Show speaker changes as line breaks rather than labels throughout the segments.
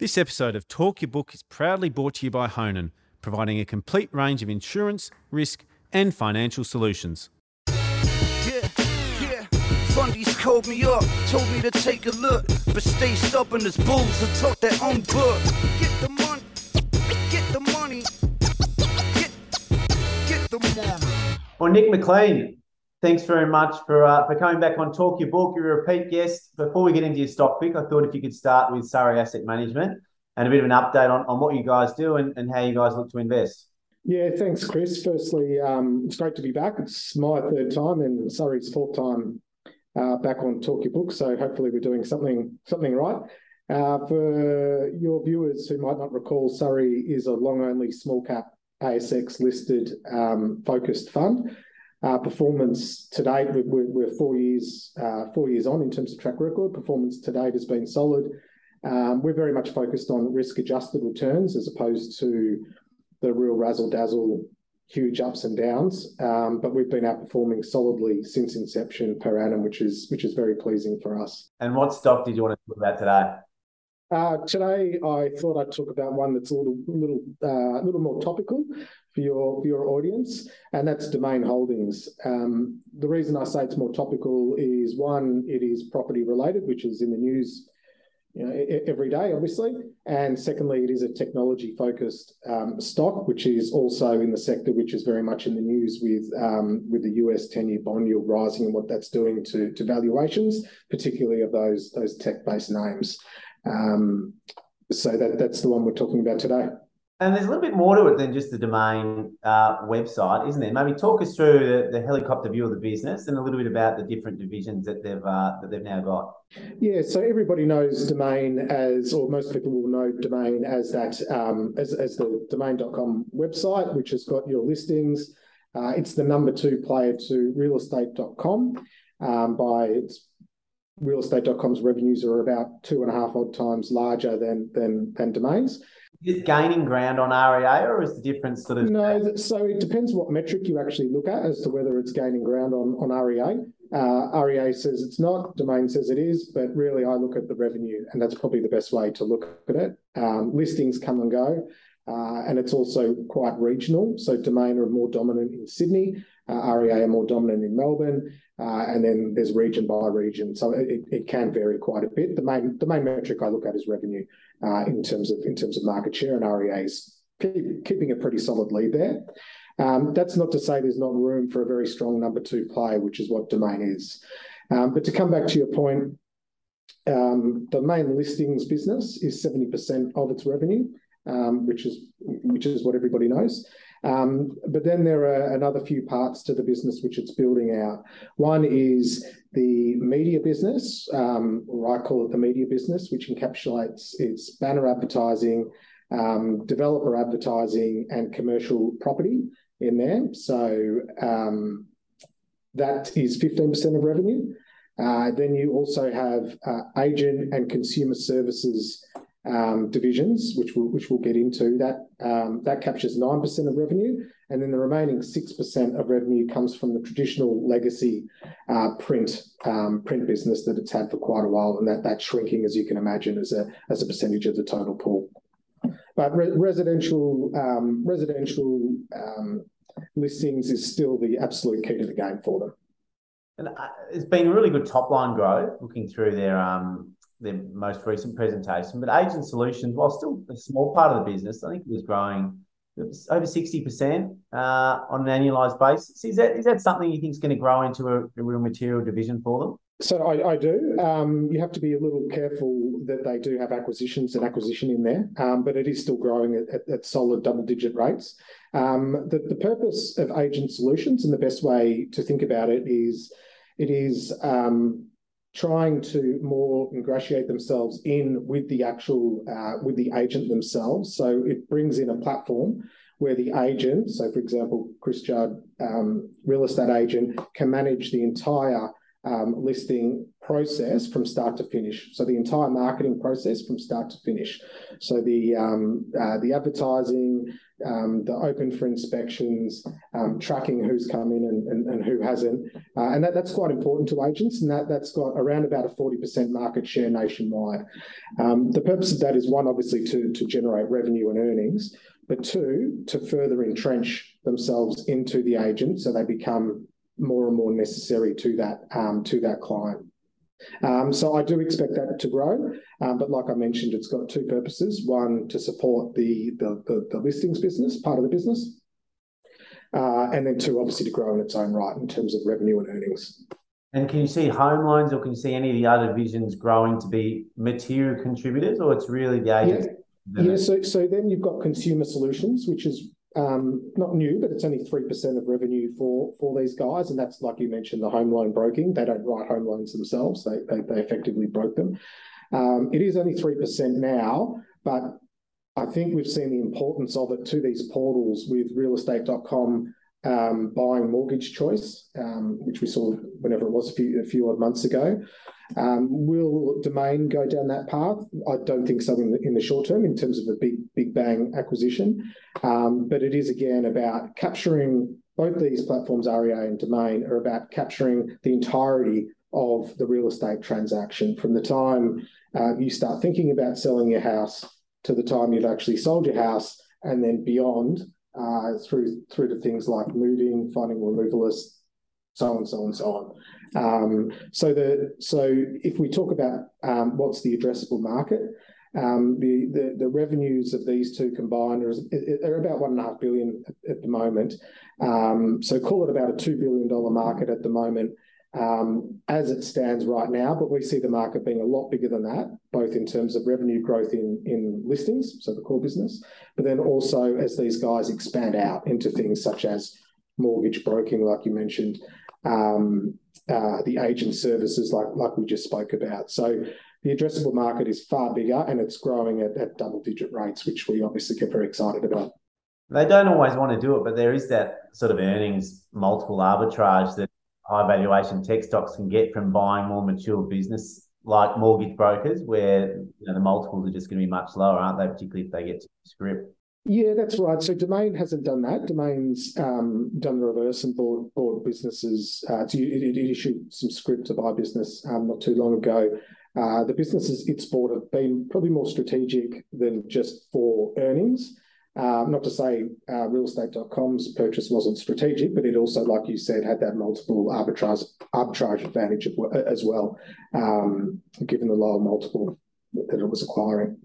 This episode of Talk Your Book is proudly brought to you by Honan, providing a complete range of insurance, risk, and financial solutions.
Yeah, yeah. Fundies called me up, told me to take a look, but stay stubborn as bulls and talk their own book. Get the money, get the money, get, get the money.
Well, Nick McLean, thanks very much for uh, for coming back on Talk Your Book. You're a repeat guest. Before we get into your stock pick, I thought if you could start with Surrey Asset Management and a bit of an update on, on what you guys do and, and how you guys look to invest.
Yeah, thanks, Chris. Firstly, um, it's great to be back. It's my third time and Surrey's fourth time uh, back on Talk Your Book. So hopefully we're doing something something right. Uh, for your viewers who might not recall, Surrey is a long only small cap ASX listed um, focused fund. Uh, performance to date, we're, we're four years uh, four years on in terms of track record. Performance to date has been solid. Um, we're very much focused on risk adjusted returns as opposed to the real razzle dazzle, huge ups and downs. Um, but we've been outperforming solidly since inception per annum, which is which is very pleasing for us.
And what stock did you want to talk about today?
Uh, today, I thought I'd talk about one that's a little, little, little more topical for your for your audience, and that's Domain Holdings. Um, the reason I say it's more topical is one, it is property related, which is in the news you know, every day, obviously. And secondly, it is a technology focused um, stock, which is also in the sector which is very much in the news with um, with the US 10 year bond yield rising and what that's doing to, to valuations, particularly of those, those tech based names. Um, so that, that's the one we're talking about today.
And there's a little bit more to it than just the domain uh, website, isn't there? Maybe talk us through the, the, helicopter view of the business and a little bit about the different divisions that they've uh, that they've now got.
Yeah, so everybody knows domain as, or most people will know domain as that um, as, as the domain.com website, which has got your listings. Uh, it's the number two player to realestate.com um, by its realestate.com's revenues are about two and a half odd times larger than than than domains.
Is it gaining ground on REA or is the difference sort of
no? So it depends what metric you actually look at as to whether it's gaining ground on on REA. Uh, REA says it's not, Domain says it is, but really I look at the revenue, and that's probably the best way to look at it. Um, listings come and go, uh, and it's also quite regional. So Domain are more dominant in Sydney, REA are more dominant in Melbourne, uh, and then there's region by region. So it, can vary quite a bit. The main metric I look at is revenue uh, in terms of market share, and REA is keep, keeping a pretty solid lead there. Um, that's not to say there's not room for a very strong number two player, which is what Domain is. Um, but to come back to your point, um, the main listings business is 70% of its revenue, which is what everybody knows. Um, but then there are another few parts to the business which it's building out. One is the media business, um, or I call it the media business, which encapsulates its banner advertising, um, developer advertising, and commercial property in there. So that is 15% of revenue. Uh, then you also have uh, agent and consumer services divisions, which we'll, which we'll get into. That um, that captures nine percent of revenue, and then the remaining six percent of revenue comes from the traditional legacy uh, print um, print business that it's had for quite a while, and that that's shrinking, as you can imagine, as a as a percentage of the total pool. But residential um, residential um, listings is still the absolute key to the game for them.
And uh, it's been really good top line growth looking through their um, their most recent presentation. But Agent Solutions, while still a small part of the business, I think it was growing over 60% uh, on an annualized basis. Is that is that something you think is going to grow into a, a real material division for them?
So I, I do. Um, you have to be a little careful that they do have acquisitions and acquisition in there, um, but it is still growing at, at, at solid double-digit rates. Um, the, the purpose of Agent Solutions and the best way to think about it is it is um, trying to more ingratiate themselves in with the actual uh, with the agent themselves. So it brings in a platform where the agent, so for example, Chris Judd, um, real estate agent, can manage the entire um, listing process from start to finish. So the entire marketing process from start to finish. So the um, uh, the advertising, um, the open for inspections, um, tracking who's come in and, and, and who hasn't, uh, and that, that's quite important to agents, and that that's got around about a forty percent market share nationwide. Um, the purpose of that is one, obviously, to to generate revenue and earnings, but two, to further entrench themselves into the agent so they become more and more necessary to that um, to that client. Um, so I do expect that to grow, um, but like I mentioned, it's got two purposes: one to support the the, the, the listings business part of the business, uh, and then two, obviously, to grow in its own right in terms of revenue and earnings.
And can you see home loans, or can you see any of the other divisions growing to be material contributors, or it's really the agents?
Yeah, yeah so so then you've got consumer solutions, which is not new, but it's only 3% of revenue for, these guys. And that's like you mentioned, the home loan broking. They don't write home loans themselves. They, effectively broke them. Um, it is only 3% now, but I think we've seen the importance of it to these portals with realestate.com um, buying Mortgage Choice, um, which we saw whenever it was a few, a few odd months ago. Um, will Domain go down that path? I don't think so in the, in the short term in terms of a big big bang acquisition, um, but it is again about capturing both these platforms, REA and Domain, are about capturing the entirety of the real estate transaction from the time uh, you start thinking about selling your house to the time you've actually sold your house, and then beyond uh, through through to things like moving, finding removalists, so on, so on, so on. Um, so the so if we talk about um, what's the addressable market, um, the, the, the revenues of these two combined are, are about one and a half billion at, at the moment. Um, so call it about a two billion dollar market at the moment. Um, as it stands right now, but we see the market being a lot bigger than that, both in terms of revenue growth in, in listings, so the core business, but then also as these guys expand out into things such as mortgage broking, like you mentioned, um, uh, the agent services like, like we just spoke about. So the addressable market is far bigger and it's growing at, at double digit rates, which we obviously get very excited about.
They don't always want to do it, but there is that sort of earnings multiple arbitrage that high valuation tech stocks can get from buying more mature business like mortgage brokers, where you know, the multiples are just going to be much lower, aren't they? Particularly if they get to scrip.
Yeah, that's right. So Domain hasn't done that. Domain's um, done the reverse and bought, bought businesses. Uh, it, it, issued some scrip to buy business um, not too long ago. Uh, the businesses it's bought have been probably more strategic than just for earnings. Um, not to say uh, realestate.com's purchase wasn't strategic, but it also, like you said, had that multiple arbitrage arbitrage advantage as well, um, given the lower multiple that it was acquiring.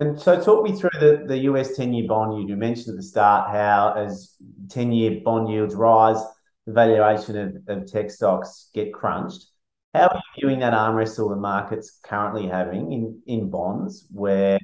And so, talk me through the, the US 10 year bond. You mentioned at the start how, as 10 year bond yields rise, the valuation of, of tech stocks get crunched. How are you viewing that arm wrestle the market's currently having in, in bonds, where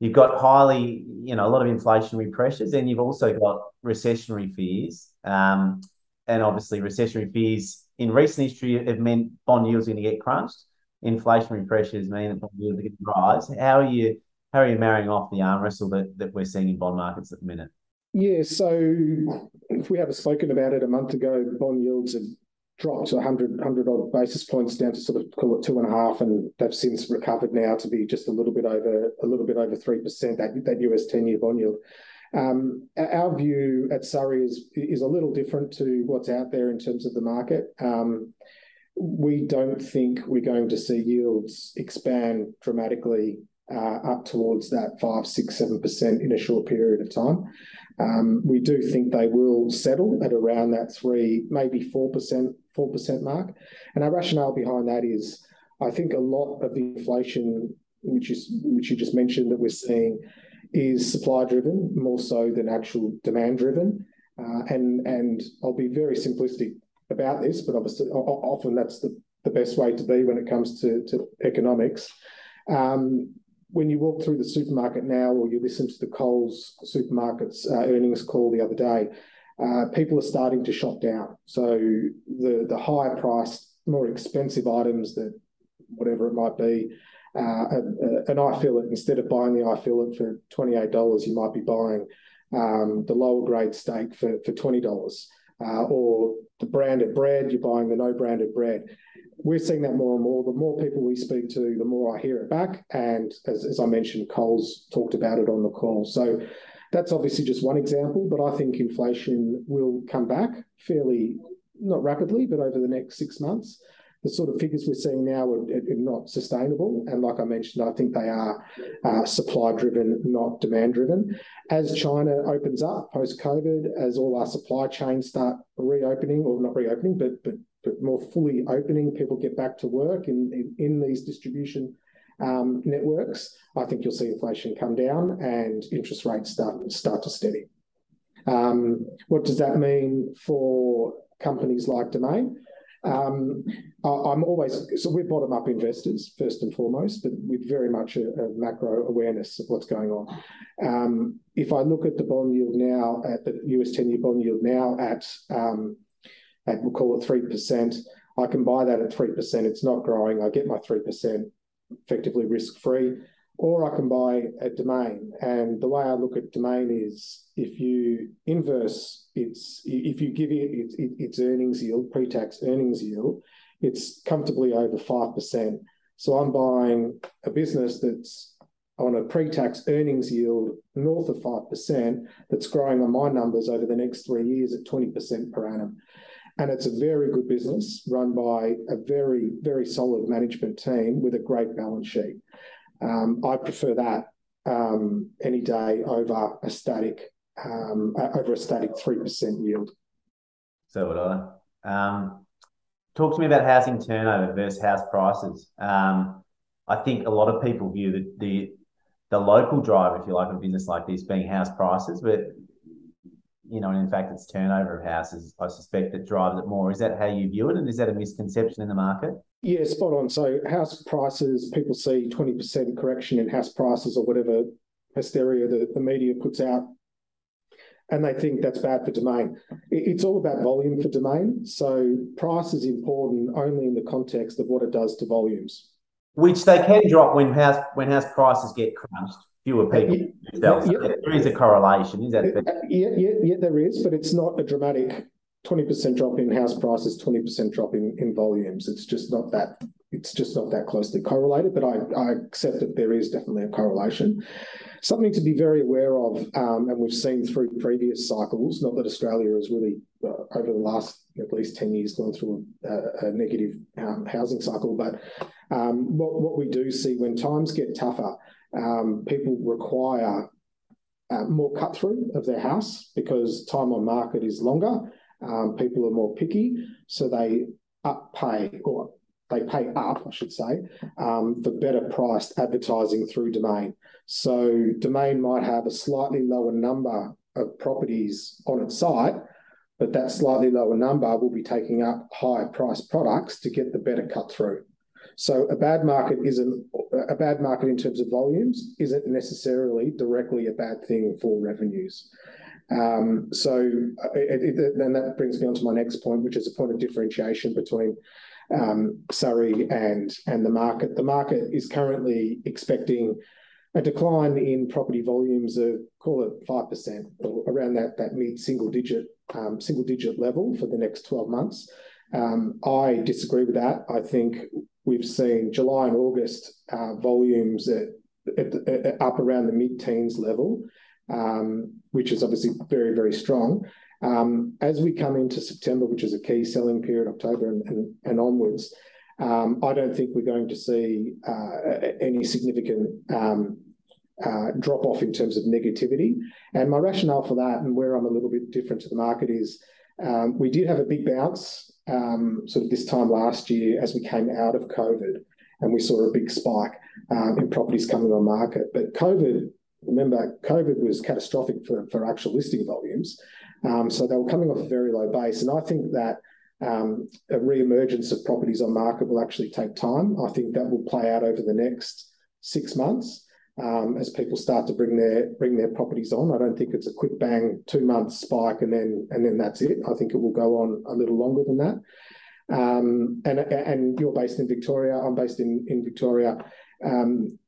you've got highly, you know, a lot of inflationary pressures, and you've also got recessionary fears. Um, and obviously, recessionary fears in recent history have meant bond yields are going to get crunched. Inflationary pressures mean that bond yields are going to rise. How are you how are you marrying off the arm wrestle that, that we're seeing in bond markets at the minute?
Yeah, so if we haven't spoken about it a month ago, bond yields have dropped to 100, 100 odd basis points down to sort of call it two and a half, and they've since recovered now to be just a little bit over a little bit over three percent. That that US ten year bond yield. Um, our view at Surrey is is a little different to what's out there in terms of the market. Um, we don't think we're going to see yields expand dramatically up towards that five, six, seven percent in a short period of time. Um, we do think they will settle at around that three, maybe four percent, four percent mark. And our rationale behind that is, I think a lot of the inflation, which is which you just mentioned, that we're seeing, is supply driven more so than actual demand driven. Uh, and I'll be very simplistic about this, but obviously often that's the, best way to be when it comes to, to economics. When you walk through the supermarket now, or you listen to the Coles supermarkets uh, earnings call the other day, uh, people are starting to shop down. So the the higher priced, more expensive items that whatever it might be, uh, an eye fillet instead of buying the eye fillet for twenty eight dollars, you might be buying um, the lower grade steak for for twenty dollars, uh, or the branded bread, you're buying the no branded bread we're seeing that more and more. The more people we speak to, the more I hear it back. And as, as I mentioned, Coles talked about it on the call. So that's obviously just one example, but I think inflation will come back fairly, not rapidly, but over the next six months. The sort of figures we're seeing now are, are not sustainable. And like I mentioned, I think they are uh, supply driven, not demand driven. As China opens up post COVID, as all our supply chains start reopening, or not reopening, but, but, but more fully opening, people get back to work in, in, in these distribution um, networks, I think you'll see inflation come down and interest rates start, start to steady. Um, what does that mean for companies like Domain? Um, I, am always so we're bottom up investors first and foremost, but with very much a, a macro awareness of what's going on. Um, if I look at the bond yield now, at the US 10 year bond yield now at, um, at we'll call it 3%, I can buy that at 3%. It's not growing. I get my 3% effectively risk free, or I can buy a domain. And the way I look at domain is if you inverse its, if you give it its, its earnings yield, pre tax earnings yield, it's comfortably over 5%. So I'm buying a business that's on a pre tax earnings yield north of 5% that's growing on my numbers over the next three years at 20% per annum. And it's a very good business run by a very, very solid management team with a great balance sheet. Um, I prefer that um, any day over a static um, over a static three percent yield.
So would I. Um, talk to me about housing turnover versus house prices. Um, I think a lot of people view the, the the local drive, if you like, of a business like this being house prices, but you know, and in fact, it's turnover of houses, I suspect, that drives it more. Is that how you view it? And is that a misconception in the market?
Yeah, spot on. So, house prices, people see 20% correction in house prices or whatever hysteria the, the media puts out, and they think that's bad for domain. It's all about volume for domain. So, price is important only in the context of what it does to volumes.
Which they can drop when house when house prices get crunched fewer people yeah, yeah, there is a correlation, is that?
Uh, yeah, yeah, yeah, there is, but it's not a dramatic 20% drop in house prices, 20% drop in, in volumes. It's just not that it's just not that closely correlated, but I, I accept that there is definitely a correlation. Something to be very aware of, um, and we've seen through previous cycles, not that Australia has really, uh, over the last at least 10 years, gone through a, a negative um, housing cycle, but um, what, what we do see when times get tougher, um, people require uh, more cut through of their house because time on market is longer. Um, people are more picky, so they up pay or they pay up, I should say, um, for better priced advertising through Domain. So Domain might have a slightly lower number of properties on its site, but that slightly lower number will be taking up higher priced products to get the better cut through. So a bad market isn't a bad market in terms of volumes isn't necessarily directly a bad thing for revenues. Um, so it, then that brings me on to my next point, which is a point of differentiation between um, Surrey and and the market. The market is currently expecting a decline in property volumes of call it five percent around that that mid single digit um, single digit level for the next twelve months. Um, I disagree with that. I think we've seen July and August uh, volumes at, up around the mid-teens level, um, which is obviously very, very strong. Um, as we come into September, which is a key selling period, October and, onwards, um, I don't think we're going to see uh, any significant uh, drop off in terms of negativity. And my rationale for that, and where I'm a little bit different to the market, is we did have a big bounce sort of this time last year as we came out of COVID, and we saw a big spike um, in properties coming on market. But COVID, remember, COVID was catastrophic for, for actual listing volumes. Um, so they were coming off a very low base. And I think that um, a re-emergence of properties on market will actually take time. I think that will play out over the next six months um, as people start to bring their bring their properties on. I don't think it's a quick bang two month spike and then and then that's it. I think it will go on a little longer than that. Um, and and you're based in Victoria. I'm based in in Victoria. Um,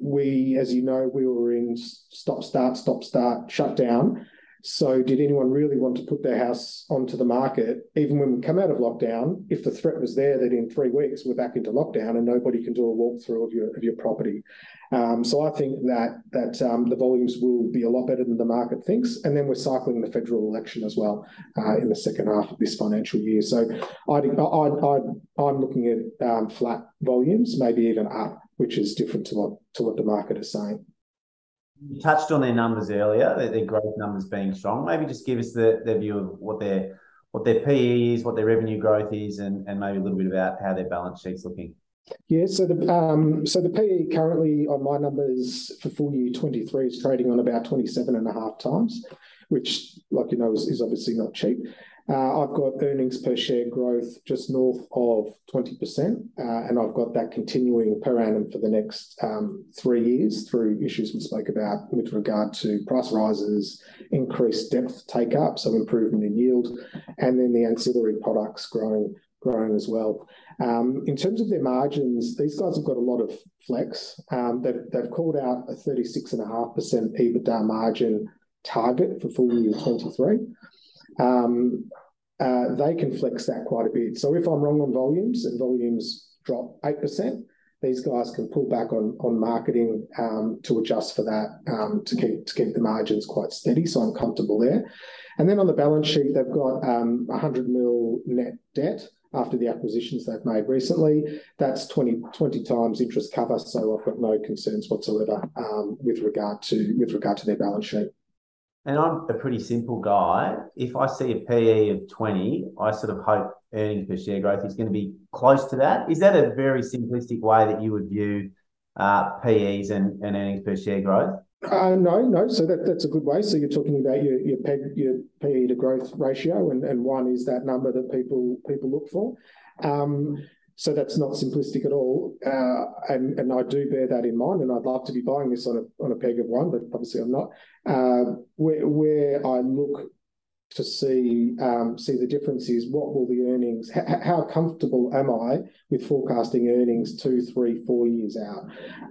we, as you know, we were in stop start stop start shutdown. So, did anyone really want to put their house onto the market, even when we come out of lockdown, if the threat was there that in three weeks we're back into lockdown and nobody can do a walkthrough of your of your property? Um, so, I think that that um, the volumes will be a lot better than the market thinks, and then we're cycling the federal election as well uh, in the second half of this financial year. So, I'd, i am looking at um, flat volumes, maybe even up, which is different to what to what the market is saying.
You touched on their numbers earlier, their, their growth numbers being strong. Maybe just give us the, their view of what their what their PE is, what their revenue growth is, and, and maybe a little bit about how their balance sheet's looking.
Yeah, so the um, so the PE currently on my numbers for full year 23 is trading on about 27 and a half times, which, like you know, is, is obviously not cheap. Uh, I've got earnings per share growth just north of 20%, uh, and I've got that continuing per annum for the next um, three years through issues we spoke about with regard to price rises, increased depth take up, so improvement in yield, and then the ancillary products growing as well. Um, in terms of their margins, these guys have got a lot of flex. Um, they've, they've called out a 36.5% EBITDA margin target for full year 23 um, uh, they can flex that quite a bit. So if I'm wrong on volumes and volumes drop 8%, these guys can pull back on on marketing um, to adjust for that um, to keep to keep the margins quite steady. So I'm comfortable there. And then on the balance sheet, they've got um, 100 mil net debt after the acquisitions they've made recently. That's 20, 20 times interest cover. So I've got no concerns whatsoever um, with regard to with regard to their balance sheet
and I'm a pretty simple guy. If I see a PE of 20, I sort of hope earnings per share growth is going to be close to that. Is that a very simplistic way that you would view uh, PEs and, and earnings per share growth?
Uh, no, no. So that, that's a good way. So you're talking about your your, your PE to growth ratio, and, and one is that number that people people look for. Um, so that's not simplistic at all, uh, and and I do bear that in mind. And I'd love to be buying this on a on a PEG of one, but obviously I'm not. Uh, where where I look to see um, see the difference is what will the earnings? how comfortable am I with forecasting earnings two, three, four years out?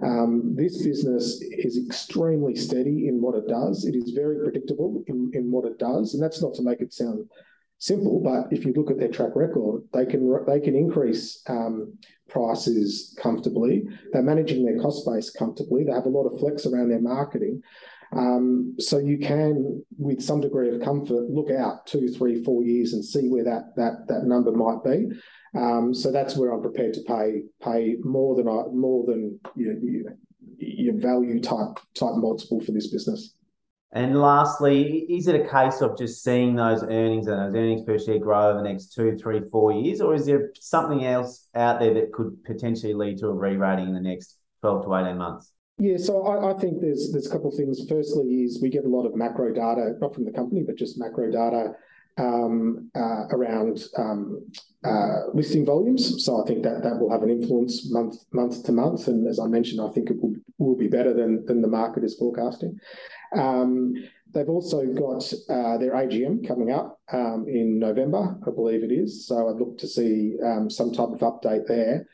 Um, this business is extremely steady in what it does. It is very predictable in, in what it does, and that's not to make it sound simple, but if you look at their track record, they can they can increase um, prices comfortably. They're managing their cost base comfortably. They have a lot of flex around their marketing. Um, so you can, with some degree of comfort, look out two, three, four years and see where that that that number might be. Um, so that's where I'm prepared to pay pay more than I more than your, value type type multiple for this business.
And lastly, is it a case of just seeing those earnings and those earnings per share grow over the next two, three, four years, or is there something else out there that could potentially lead to a re-rating in the next 12 to 18 months?
Yeah, so I, I, think there's there's a couple of things. Firstly, is we get a lot of macro data, not from the company, but just macro data um, uh, around um, uh, listing volumes. So I think that that will have an influence month month to month. And as I mentioned, I think it will will be better than than the market is forecasting. Um, they've also got uh, their AGM coming up um, in November, I believe it is. So I'd look to see um, some type of update there.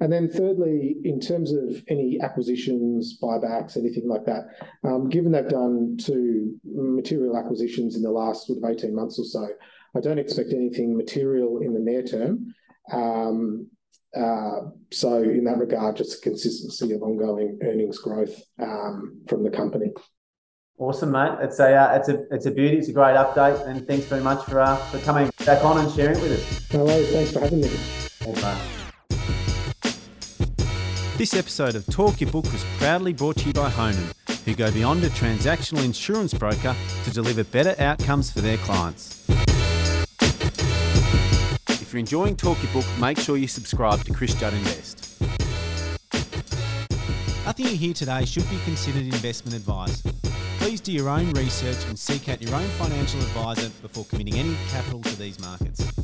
And then thirdly, in terms of any acquisitions, buybacks, anything like that, um, given they've done two material acquisitions in the last sort of 18 months or so, I don't expect anything material in the near term. Um, uh, so in that regard, just consistency of ongoing earnings growth um, from the company.
Awesome, mate. It's a uh, it's a it's a beauty. It's a great update, and thanks very much for uh, for coming back on and sharing it with us.
No worries. Thanks for having me.
Thanks.
This episode of Talk Your Book was proudly brought to you by Honan, who go beyond a transactional insurance broker to deliver better outcomes for their clients. If you're enjoying Talk Your Book, make sure you subscribe to Chris Judd Invest. Nothing you hear today should be considered investment advice. Please do your own research and seek out your own financial advisor before committing any capital to these markets.